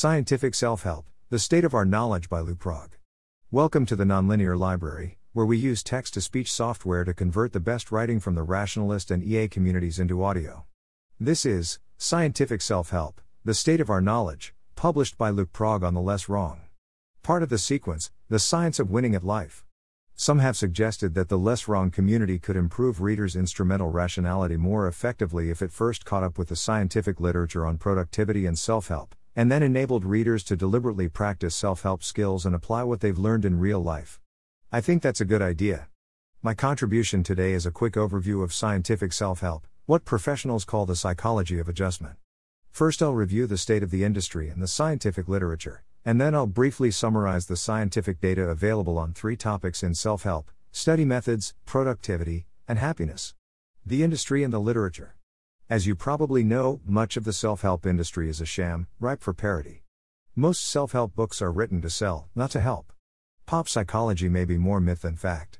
Scientific Self Help The State of Our Knowledge by Luke Progg. Welcome to the Nonlinear Library, where we use text to speech software to convert the best writing from the rationalist and EA communities into audio. This is Scientific Self Help The State of Our Knowledge, published by Luke Progg on the Less Wrong. Part of the sequence, The Science of Winning at Life. Some have suggested that the less wrong community could improve readers' instrumental rationality more effectively if it first caught up with the scientific literature on productivity and self help, and then enabled readers to deliberately practice self help skills and apply what they've learned in real life. I think that's a good idea. My contribution today is a quick overview of scientific self help, what professionals call the psychology of adjustment. First, I'll review the state of the industry and the scientific literature and then I'll briefly summarize the scientific data available on three topics in self help study methods, productivity, and happiness. The industry and the literature. As you probably know, much of the self help industry is a sham, ripe for parody. Most self help books are written to sell, not to help. Pop psychology may be more myth than fact.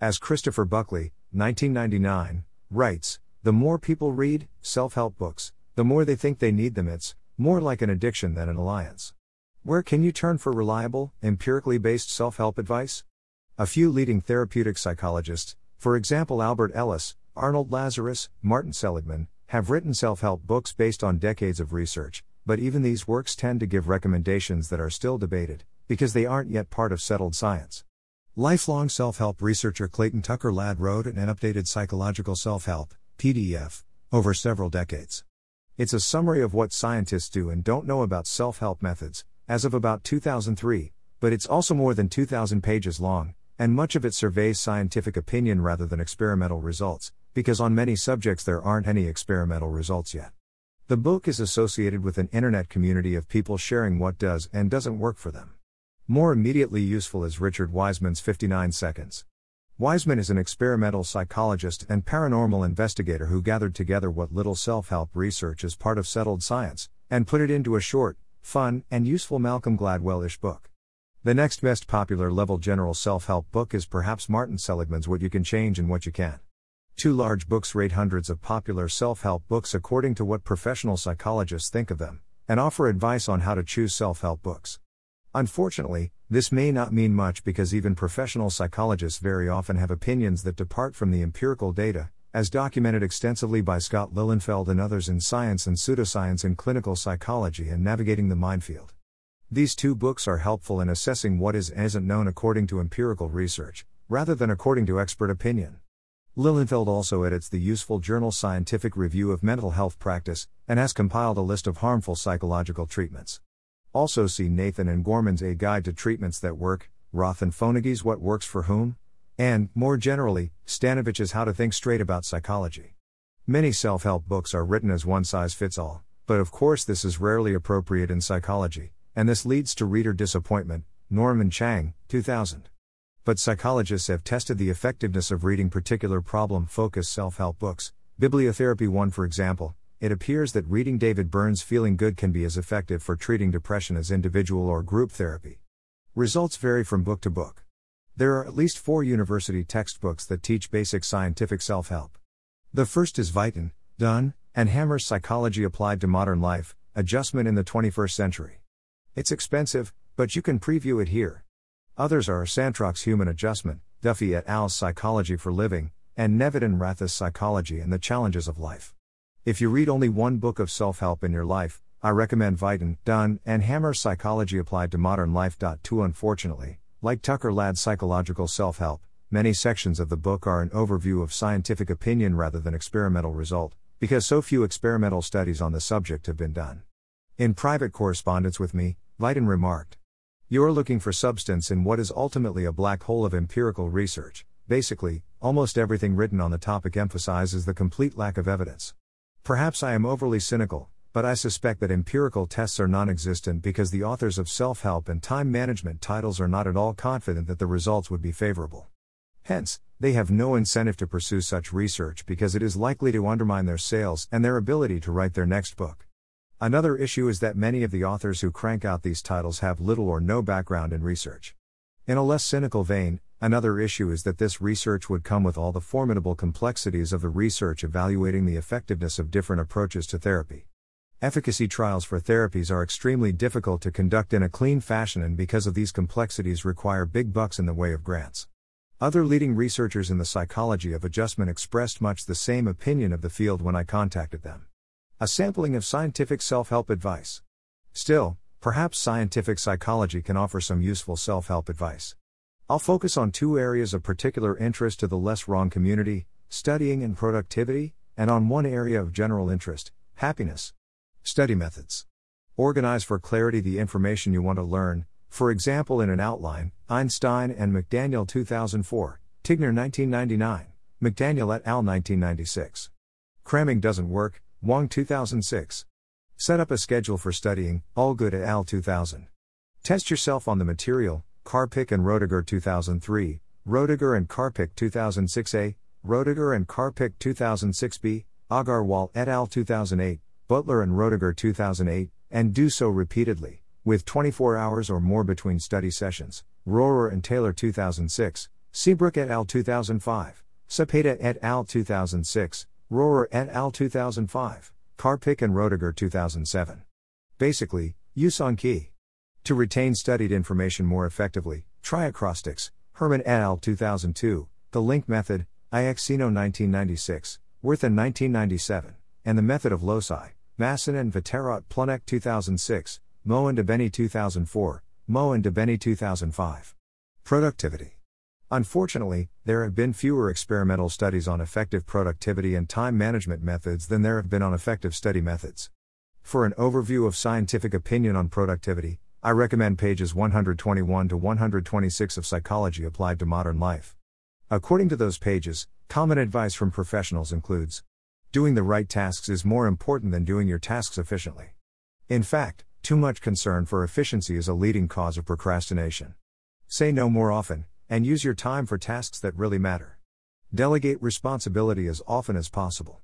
As Christopher Buckley, 1999, writes, the more people read self help books, the more they think they need them. It's more like an addiction than an alliance. Where can you turn for reliable, empirically based self help advice? A few leading therapeutic psychologists, for example Albert Ellis, Arnold Lazarus, Martin Seligman, have written self help books based on decades of research, but even these works tend to give recommendations that are still debated, because they aren't yet part of settled science. Lifelong self help researcher Clayton Tucker Ladd wrote an updated Psychological Self Help, PDF, over several decades. It's a summary of what scientists do and don't know about self help methods, as of about 2003, but it's also more than 2,000 pages long, and much of it surveys scientific opinion rather than experimental results, because on many subjects there aren't any experimental results yet. The book is associated with an internet community of people sharing what does and doesn't work for them. More immediately useful is Richard Wiseman's 59 Seconds. Wiseman is an experimental psychologist and paranormal investigator who gathered together what little self help research is part of settled science, and put it into a short, fun, and useful Malcolm Gladwell ish book. The next best popular level general self help book is perhaps Martin Seligman's What You Can Change and What You Can't. Two large books rate hundreds of popular self help books according to what professional psychologists think of them, and offer advice on how to choose self help books. Unfortunately, this may not mean much because even professional psychologists very often have opinions that depart from the empirical data, as documented extensively by Scott Lilienfeld and others in Science and Pseudoscience in Clinical Psychology and Navigating the Minefield. These two books are helpful in assessing what is and isn't known according to empirical research, rather than according to expert opinion. Lilienfeld also edits the useful journal Scientific Review of Mental Health Practice, and has compiled a list of harmful psychological treatments. Also see Nathan and Gorman's A Guide to Treatments That Work, Roth and Fonagy's What Works for Whom, and, more generally, Stanovich's How to Think Straight About Psychology. Many self help books are written as one size fits all, but of course, this is rarely appropriate in psychology, and this leads to reader disappointment. Norman Chang, 2000. But psychologists have tested the effectiveness of reading particular problem focused self help books. Bibliotherapy 1, for example, it appears that reading David Burns' Feeling Good can be as effective for treating depression as individual or group therapy. Results vary from book to book. There are at least four university textbooks that teach basic scientific self help. The first is Weiten, Dunn, and Hammer's Psychology Applied to Modern Life Adjustment in the 21st Century. It's expensive, but you can preview it here. Others are Santrock's Human Adjustment, Duffy et al.'s Psychology for Living, and Nevid and Rath's Psychology and the Challenges of Life. If you read only one book of self help in your life, I recommend Weiten, Dunn, and Hammer's Psychology Applied to Modern Life. Two Unfortunately, like Tucker Ladd's psychological self help, many sections of the book are an overview of scientific opinion rather than experimental result, because so few experimental studies on the subject have been done. In private correspondence with me, Weiten remarked You're looking for substance in what is ultimately a black hole of empirical research. Basically, almost everything written on the topic emphasizes the complete lack of evidence. Perhaps I am overly cynical, but I suspect that empirical tests are non existent because the authors of self help and time management titles are not at all confident that the results would be favorable. Hence, they have no incentive to pursue such research because it is likely to undermine their sales and their ability to write their next book. Another issue is that many of the authors who crank out these titles have little or no background in research. In a less cynical vein, another issue is that this research would come with all the formidable complexities of the research evaluating the effectiveness of different approaches to therapy. Efficacy trials for therapies are extremely difficult to conduct in a clean fashion, and because of these complexities, require big bucks in the way of grants. Other leading researchers in the psychology of adjustment expressed much the same opinion of the field when I contacted them. A sampling of scientific self help advice. Still, perhaps scientific psychology can offer some useful self help advice. I'll focus on two areas of particular interest to the less wrong community studying and productivity, and on one area of general interest happiness. Study methods. Organize for clarity the information you want to learn, for example, in an outline, Einstein and McDaniel 2004, Tigner 1999, McDaniel et al. 1996. Cramming doesn't work, Wong 2006. Set up a schedule for studying, Allgood at al. 2000. Test yourself on the material, Karpicke and Roediger 2003, Roediger and Karpicke 2006a, Roediger and Karpicke 2006b, Agarwal et al. 2008, Butler and Roediger 2008, and do so repeatedly, with 24 hours or more between study sessions. Rohrer and Taylor 2006, Seabrook et al. 2005, Cepeda et al. 2006, Rohrer et al. 2005, Karpicke and Roediger 2007. Basically, use Anki. To retain studied information more effectively, try acrostics, Herman et al. 2002, the link method, Iaccino 1996, Worthen 1997 and the Method of Loci, Massen and Vaterrodt-Plünnecke 2006, Moè and De Beni 2004, Moè and De Beni 2005. Productivity. Unfortunately, there have been fewer experimental studies on effective productivity and time management methods than there have been on effective study methods. For an overview of scientific opinion on productivity, I recommend pages 121 to 126 of Psychology Applied to Modern Life. According to those pages, common advice from professionals includes Doing the right tasks is more important than doing your tasks efficiently. In fact, too much concern for efficiency is a leading cause of procrastination. Say no more often, and use your time for tasks that really matter. Delegate responsibility as often as possible.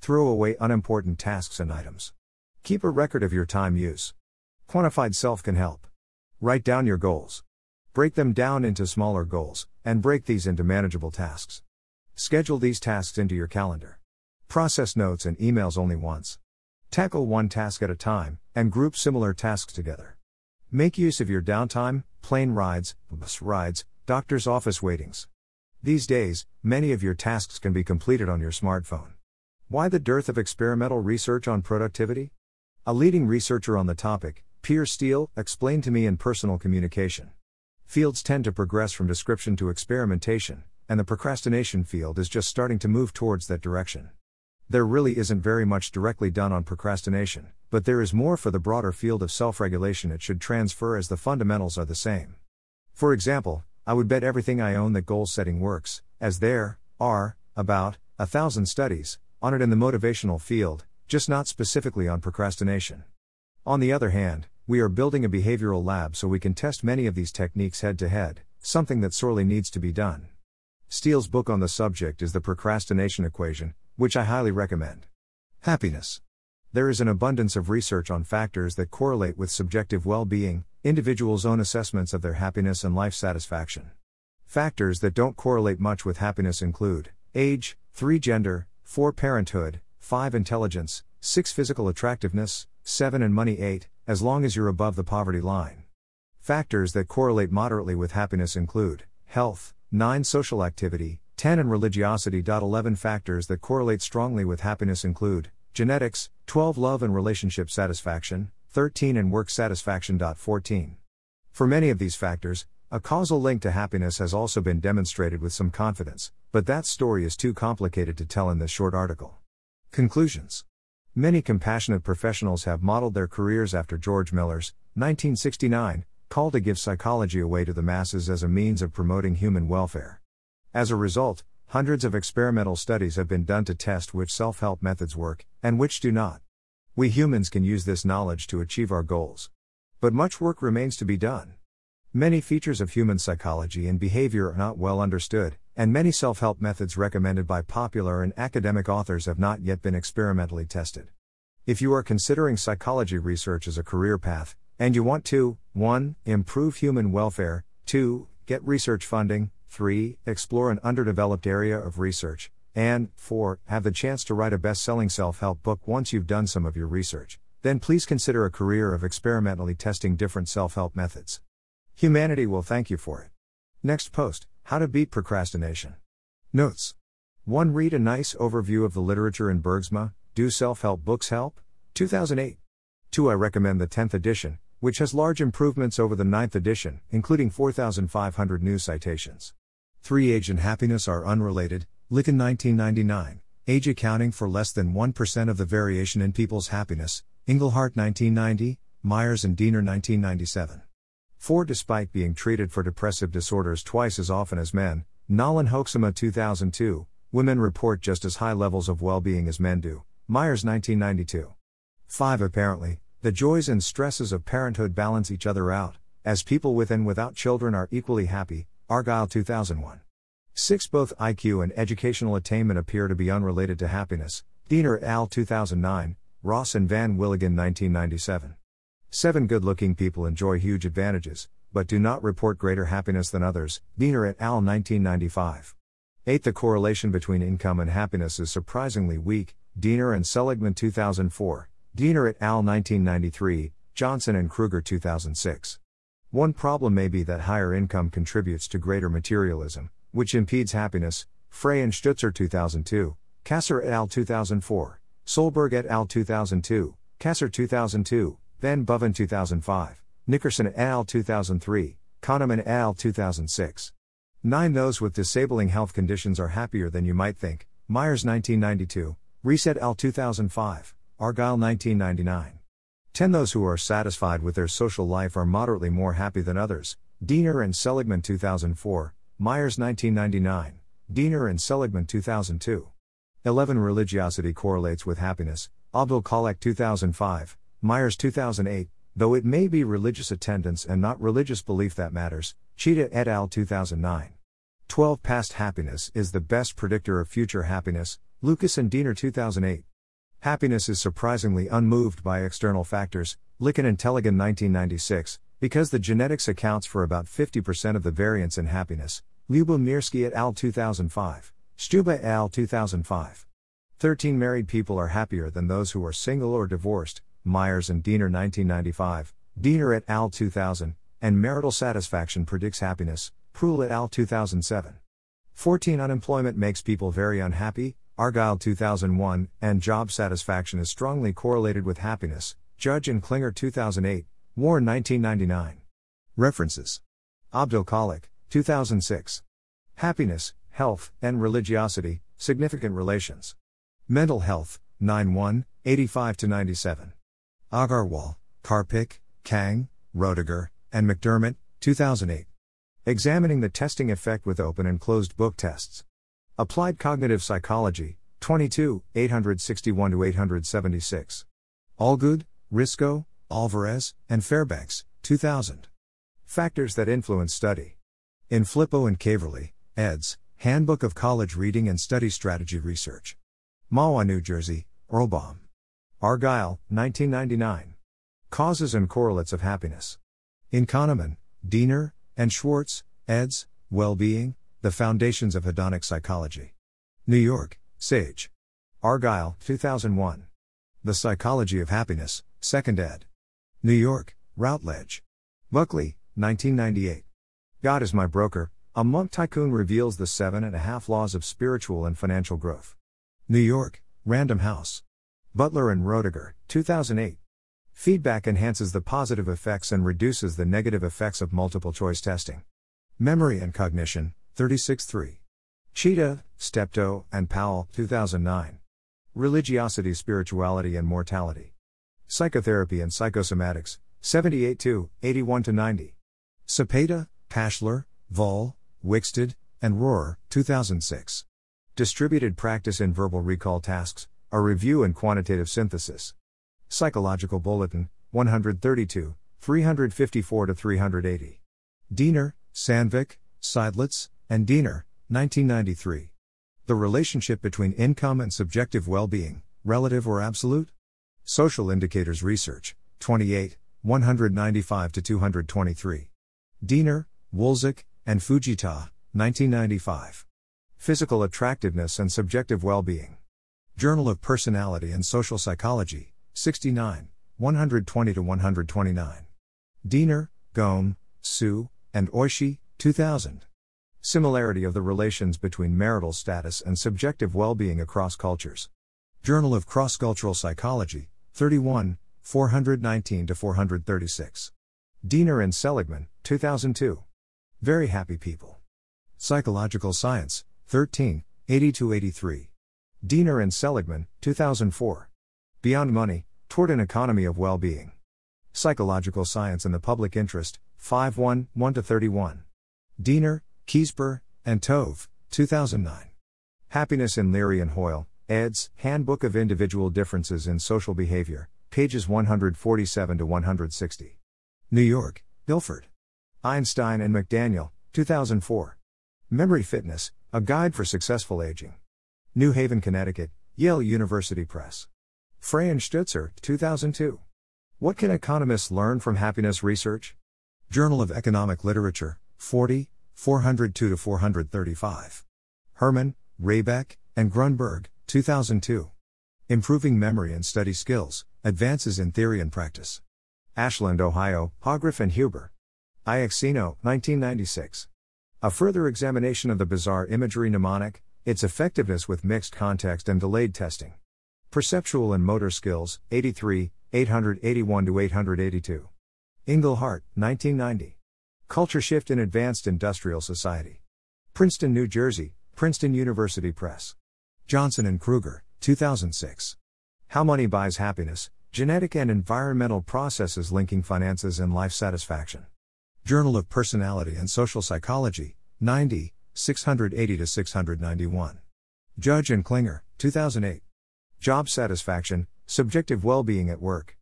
Throw away unimportant tasks and items. Keep a record of your time use. Quantified self can help. Write down your goals. Break them down into smaller goals, and break these into manageable tasks. Schedule these tasks into your calendar. Process notes and emails only once. Tackle one task at a time, and group similar tasks together. Make use of your downtime, plane rides, bus rides, doctor's office waitings. These days, many of your tasks can be completed on your smartphone. Why the dearth of experimental research on productivity? A leading researcher on the topic, Piers Steel, explained to me in personal communication. Fields tend to progress from description to experimentation, and the procrastination field is just starting to move towards that direction. There really isn't very much directly done on procrastination, but there is more for the broader field of self regulation it should transfer as the fundamentals are the same. For example, I would bet everything I own that goal setting works, as there are about a thousand studies on it in the motivational field, just not specifically on procrastination. On the other hand, we are building a behavioral lab so we can test many of these techniques head to head, something that sorely needs to be done. Steel's book on the subject is The Procrastination Equation, which I highly recommend. Happiness. There is an abundance of research on factors that correlate with subjective well being, individuals' own assessments of their happiness and life satisfaction. Factors that don't correlate much with happiness include age, 3 gender, 4 parenthood, 5 intelligence, 6 physical attractiveness, 7 and money 8, as long as you're above the poverty line. Factors that correlate moderately with happiness include health, 9 social activity, 10 and religiosity. 11 factors that correlate strongly with happiness include genetics, 12 love and relationship satisfaction, 13 and work satisfaction. 14. For many of these factors, a causal link to happiness has also been demonstrated with some confidence, but that story is too complicated to tell in this short article. Conclusions Many compassionate professionals have modeled their careers after George Miller's 1969 call to give psychology away to the masses as a means of promoting human welfare. As a result, hundreds of experimental studies have been done to test which self help methods work, and which do not. We humans can use this knowledge to achieve our goals. But much work remains to be done. Many features of human psychology and behavior are not well understood, and many self help methods recommended by popular and academic authors have not yet been experimentally tested. If you are considering psychology research as a career path, and you want to 1. Improve human welfare, 2. Get research funding, 3. Explore an underdeveloped area of research, and 4. Have the chance to write a best selling self help book once you've done some of your research. then please consider a career of experimentally testing different self help methods. Humanity will thank you for it. Next post How to Beat Procrastination. Notes 1. Read a nice overview of the literature in Bergsma, Do Self Help Books Help? 2008. 2. I recommend the 10th edition, which has large improvements over the 9th edition, including 4,500 new citations. 3. Age and happiness are unrelated, Lykken 1999. Age accounting for less than 1% of the variation in people's happiness, Inglehart 1990, Myers and Diener 1997. 4. Despite being treated for depressive disorders twice as often as men, Nolen-Hoeksema 2002, women report just as high levels of well being as men do, Myers 1992. 5. Apparently, the joys and stresses of parenthood balance each other out, as people with and without children are equally happy, Argyle 2001. 6. Both IQ and educational attainment appear to be unrelated to happiness, Diener et al. 2009, Ross and Van Willigen 1997. 7 Good looking people enjoy huge advantages, but do not report greater happiness than others. Diener et al. 1995. 8 The correlation between income and happiness is surprisingly weak. Diener and Seligman 2004, Diener et al. 1993, Johnson and Krueger 2006. One problem may be that higher income contributes to greater materialism, which impedes happiness. Frey and Stutzer 2002, Kasser et al. 2004, Solberg et al. 2002, Kasser 2002, Van Boven 2005, Nickerson et al. 2003, Kahneman et al. 2006. 9. Those with disabling health conditions are happier than you might think, Myers 1992, Reset al. 2005, Argyle 1999. 10. Those who are satisfied with their social life are moderately more happy than others, Diener and Seligman 2004, Myers 1999, Diener and Seligman 2002. 11. Religiosity correlates with happiness, Abdel-Khalek 2005, Myers 2008, though it may be religious attendance and not religious belief that matters, Chida et al. 2009. 12. Past happiness is the best predictor of future happiness, Lucas and Diener 2008. Happiness is surprisingly unmoved by external factors, Lykken and Tellegen 1996, because the genetics accounts for about 50% of the variance in happiness, Lyubomirsky et al. 2005, Stubbe et al. 2005. 13 Married people are happier than those who are single or divorced, Myers and Diener 1995, Diener et al. 2000, and marital satisfaction predicts happiness, Proulx et al. 2007. 14 Unemployment makes people very unhappy, Argyle 2001, and job satisfaction is strongly correlated with happiness, Judge and Klinger 2008, Warren 1999. References Abdel-Khalek, 2006. Happiness, Health, and Religiosity, Significant Relations. Mental Health, 9 1, 85 97. Agarwal, Karpicke, Kang, Roediger, and McDermott, 2008. Examining the testing effect with open and closed book tests. Applied Cognitive Psychology, 22, 861 876. Allgood, Risko, Alvarez, and Fairbanks, 2000. Factors that influence study. In Flippo and Caverly, eds. Handbook of College Reading and Study Strategy Research. Mahwah, New Jersey, Erlbaum. Argyle, 1999. Causes and Correlates of Happiness. In Kahneman, Diener, and Schwartz, eds. Well-being, The Foundations of Hedonic Psychology. New York, Sage. Argyle, 2001. The Psychology of Happiness, 2nd ed. New York, Routledge. Buckley, 1998. God is My Broker, a monk tycoon reveals the seven and a half laws of spiritual and financial growth. New York, Random House. Butler and Roediger, 2008. Feedback enhances the positive effects and reduces the negative effects of multiple choice testing. Memory and Cognition, 36 3. Chida, Steptoe, and Powell, 2009. Religiosity, Spirituality, and Mortality. Psychotherapy and Psychosomatics, 78 2, 81 90. Cepeda, Pashler, Vul, Wixted, and Rohrer, 2006. Distributed Practice in Verbal Recall Tasks, a Review and Quantitative Synthesis. Psychological Bulletin, 132, 354 380. Diener, Sandvik, Seidlitz, and Diener, 1993. The relationship between income and subjective well being, relative or absolute? Social Indicators Research, 28, 195 223. Diener, Wolsic, and Fujita, 1995. Physical Attractiveness and Subjective Well-Being. Journal of Personality and Social Psychology, 69, 120 to 129. Diener, Gohm, Suh, and Oishi, 2000. Similarity of the relations between marital status and subjective well being across cultures. Journal of Cross Cultural Psychology, 31, 419 to 436. Diener and Seligman, 2002. Very Happy People. Psychological Science, 13, 80 to 83. Diener and Seligman, 2004. Beyond Money, Toward an Economy of Well Being. Psychological Science and the Public Interest, 5 1, 1 31. Diener, Kiesper, and Tove, 2009. Happiness in Leary and Hoyle, eds. Handbook of Individual Differences in Social Behavior, pages 147 to 160. New York, Guilford. Einstein and McDaniel, 2004. Memory Fitness, a guide for successful aging. New Haven, Connecticut, Yale University Press. Frey and Stutzer, 2002. What can economists learn from happiness research? Journal of Economic Literature, 40, 402 435. Herman, Raybeck, and Gruneberg, 2002. Improving Memory and Study Skills Advances in Theory and Practice. Ashland, Ohio, Hogrefe and Huber. Iaccino, 1996. A further examination of the bizarre imagery mnemonic, its effectiveness with mixed context and delayed testing. Perceptual and Motor Skills, 83, 881 882. Inglehart, 1990. Culture Shift in Advanced Industrial Society. Princeton, New Jersey, Princeton University Press. Johnson and Krueger, 2006. How Money Buys Happiness Genetic and Environmental Processes Linking Finances and Life Satisfaction. Journal of Personality and Social Psychology, 90, 680 691. Judge and Klinger, 2008. Job Satisfaction, Subjective Well-Being at Work.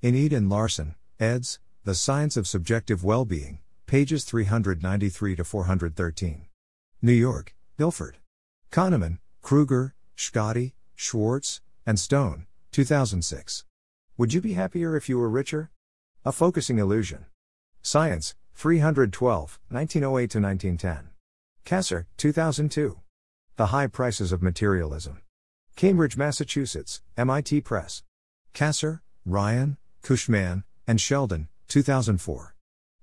Inede and Larson, eds. The Science of Subjective Well-Being, pages 393 to 413. New York, Guilford. Kahneman, Krueger, Schkade, Schwartz, and Stone, 2006. Would you be happier if you were richer? A Focusing Illusion. Science, 312, 1908 to 1910. Kasser, 2002. The High Prices of Materialism. Cambridge, Massachusetts, MIT Press. Kasser, Ryan, Cushman, and Sheldon, 2004.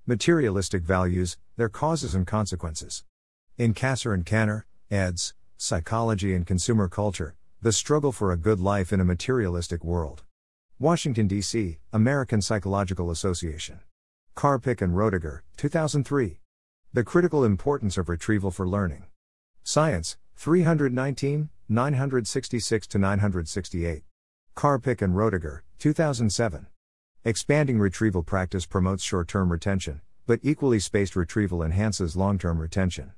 Materialistic Values, Their Causes and Consequences. In Kasser and Kanner, eds. Psychology and Consumer Culture, The Struggle for a Good Life in a Materialistic World. Washington, D.C., American Psychological Association. Karpicke and Roediger, 2003. The Critical Importance of Retrieval for Learning. Science, 319, 966 968. Karpicke and Roediger, 2007. Expanding retrieval practice promotes short term retention, but equally spaced retrieval enhances long term retention.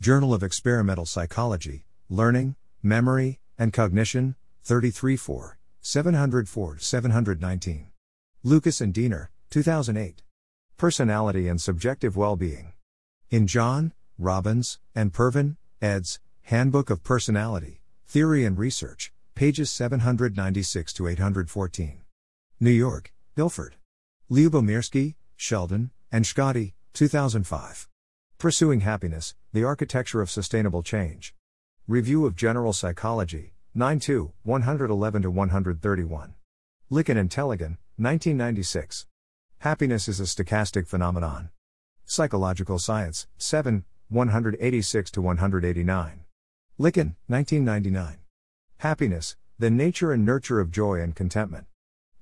Journal of Experimental Psychology, Learning, Memory, and Cognition, 33 4, 704 719. Lucas and Diener, 2008. Personality and Subjective Well-Being. In John, Robbins, and Pervin, eds. Handbook of Personality, Theory and Research, pages 796 to 814. New York, Guilford. Lyubomirsky, Sheldon, and Schkade, 2005. Pursuing Happiness, The Architecture of Sustainable Change. Review of General Psychology, 9 2, 111 131. Lykken and Tellegen, 1996. Happiness is a stochastic phenomenon. Psychological Science, 7, 186 189. Lykken, 1999. Happiness, The Nature and Nurture of Joy and Contentment.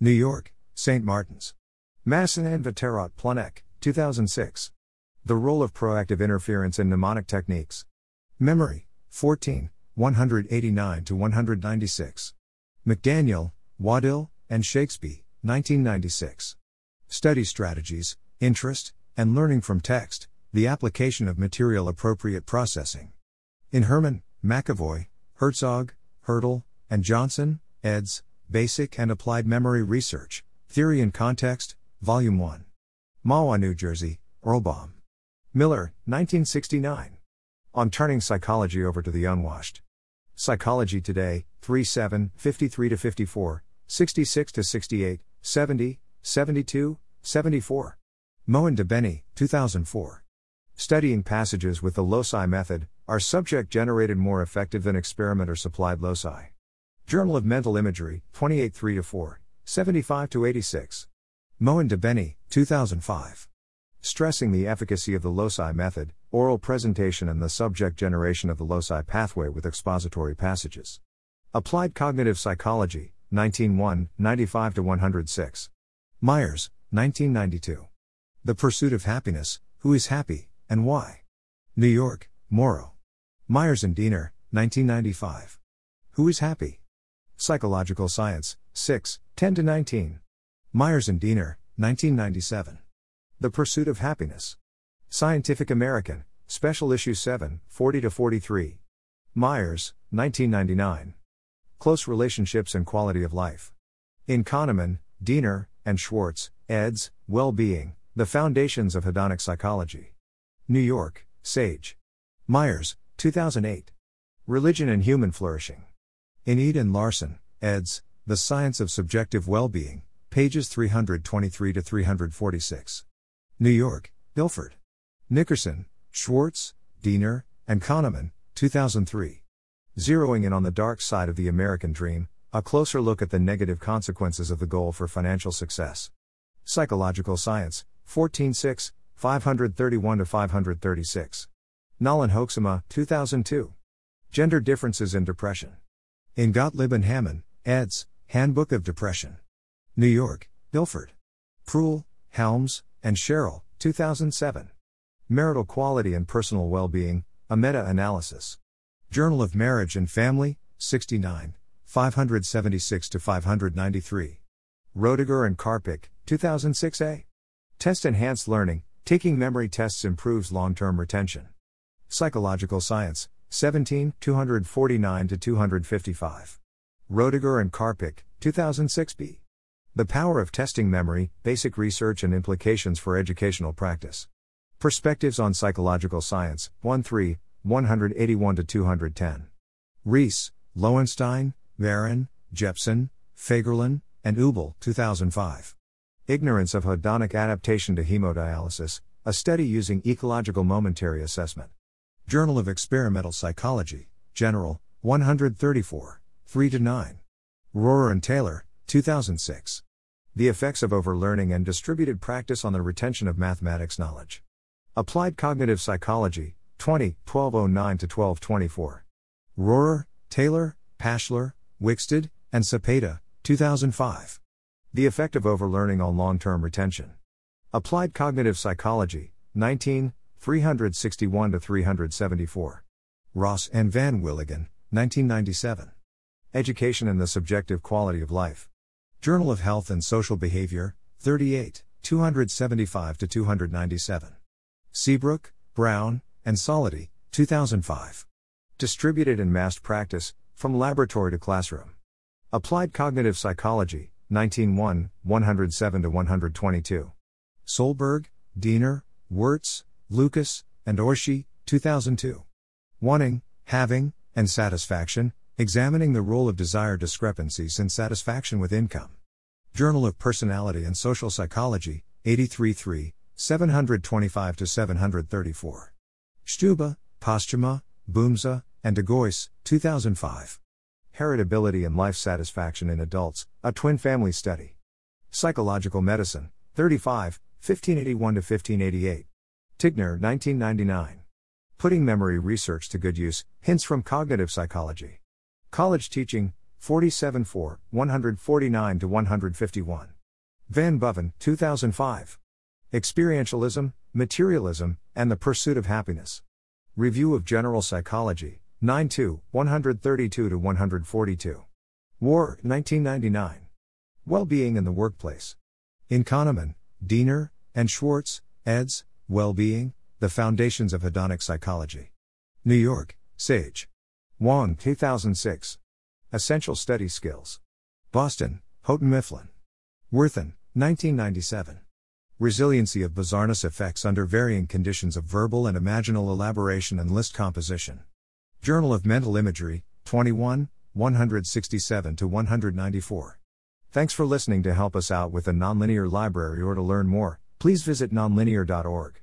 New York, St. Martin's. Massen and Vaterrodt-Plünnecke, 2006. The Role of Proactive Interference in Mnemonic Techniques. Memory, 14, 189 196. McDaniel, Waddill, and Shakespeare, 1996. Study strategies, interest, and learning from text, the application of material appropriate processing. In Herman, McEvoy, Hertzog, Hertel, and Johnson, eds., Basic and Applied Memory Research, Theory and Context, Volume 1. Mahwah, New Jersey, Erlbaum. Miller, 1969. On Turning Psychology Over to the Unwashed. Psychology Today, 3 7, 53 54, 66 68, 70, 72, 74. Moen De Beni, 2004. Studying passages with the loci method, are subject generated more effective than experimenter supplied loci? Journal of Mental Imagery, 28 3 4, 75 86. Moen De Beni, 2005. Stressing the efficacy of the loci method, oral presentation and the subject generation of the loci pathway with expository passages. Applied Cognitive Psychology, 1901, 95 106. Myers, 1992. The Pursuit of Happiness Who is Happy, and Why? New York, Morrow. Myers and Diener, 1995. Who is Happy? Psychological Science, 6, 10 19. Myers and Diener, 1997. The Pursuit of Happiness. Scientific American, Special Issue 7, 40 43. Myers, 1999. Close Relationships and Quality of Life. In Kahneman, Diener, and Schwartz, eds. Well Being, The Foundations of Hedonic Psychology. New York, Sage. Myers, 2008. Religion and Human Flourishing. In Eid and Larsen, eds. The Science of Subjective Well-Being, pages 323 to 346. New York, Guilford. Nickerson, Schwartz, Diener, and Kahneman, 2003. Zeroing in on the dark side of the American dream, a closer look at the negative consequences of the goal for financial success. Psychological Science, 14.6, 531 536. Nolen-Hoeksema, 2002. Gender Differences in Depression. In Gotlib and Hammen, eds. Handbook of Depression. New York, Guilford. Proulx, Helms, and Sherrill, 2007. Marital Quality and Personal Well-Being, a Meta-Analysis. Journal of Marriage and Family, 69, 576 to 593. Roediger and Karpicke, 2006a. Test Enhanced Learning, Taking Memory Tests Improves Long-Term Retention. Psychological Science, 17, 249 to 255. Roediger and Karpicke, 2006b. The Power of Testing Memory, Basic Research and Implications for Educational Practice. Perspectives on Psychological Science, 1 3, 181 210. Riis, Loewenstein, Baron, Jepson, Fagerlin, and Ubel, 2005. Ignorance of Hedonic Adaptation to Hemodialysis, a study using ecological momentary assessment. Journal of Experimental Psychology, General, 134, 3 9. Rohrer and Taylor, 2006. The effects of overlearning and distributed practice on the retention of mathematics knowledge. Applied Cognitive Psychology, 20, 1209 to 1224. Rohrer, Taylor, Pashler, Wixted, and Cepeda, 2005. The Effect of Overlearning on Long Term Retention. Applied Cognitive Psychology, 19, 361 374. Ross and Van Willigen, 1997. Education and the Subjective Quality of Life. Journal of Health and Social Behavior, 38, 275 297. Seabrook, Brown, and Solity, 2005. Distributed in Massed Practice, From Laboratory to Classroom. Applied Cognitive Psychology, 1901, 107 to 122. Solberg, Diener, Wirtz, Lucas, and Oishi, 2002. Wanting, Having, and Satisfaction, Examining the role of desire discrepancies in satisfaction with income. Journal of Personality and Social Psychology, 83 3, 725 734. Stubbe, Posthuma, Boomsma, and De Geus, 2005. Heritability and Life Satisfaction in Adults, a Twin Family Study. Psychological Medicine, 35, 1581 1588. Tigner, 1999. Putting Memory Research to Good Use Hints from Cognitive Psychology. College Teaching, 47 4, 149 151. Van Boven, 2005. Experientialism, Materialism, and the Pursuit of Happiness. Review of General Psychology, 9 2, 132 142. Warr, 1999. Well-being in the workplace. In Kahneman, Diener, and Schwartz, eds. Well-being, The Foundations of Hedonic Psychology. New York, Sage. Wong, 2006. Essential Study Skills. Boston, Houghton Mifflin. Worthen, 1997. Resiliency of bizarreness effects under varying conditions of verbal and imaginal elaboration and list composition. Journal of Mental Imagery, 21, 167 to 194. Thanks for listening to help us out with the nonlinear library or to learn more, please visit nonlinear.org.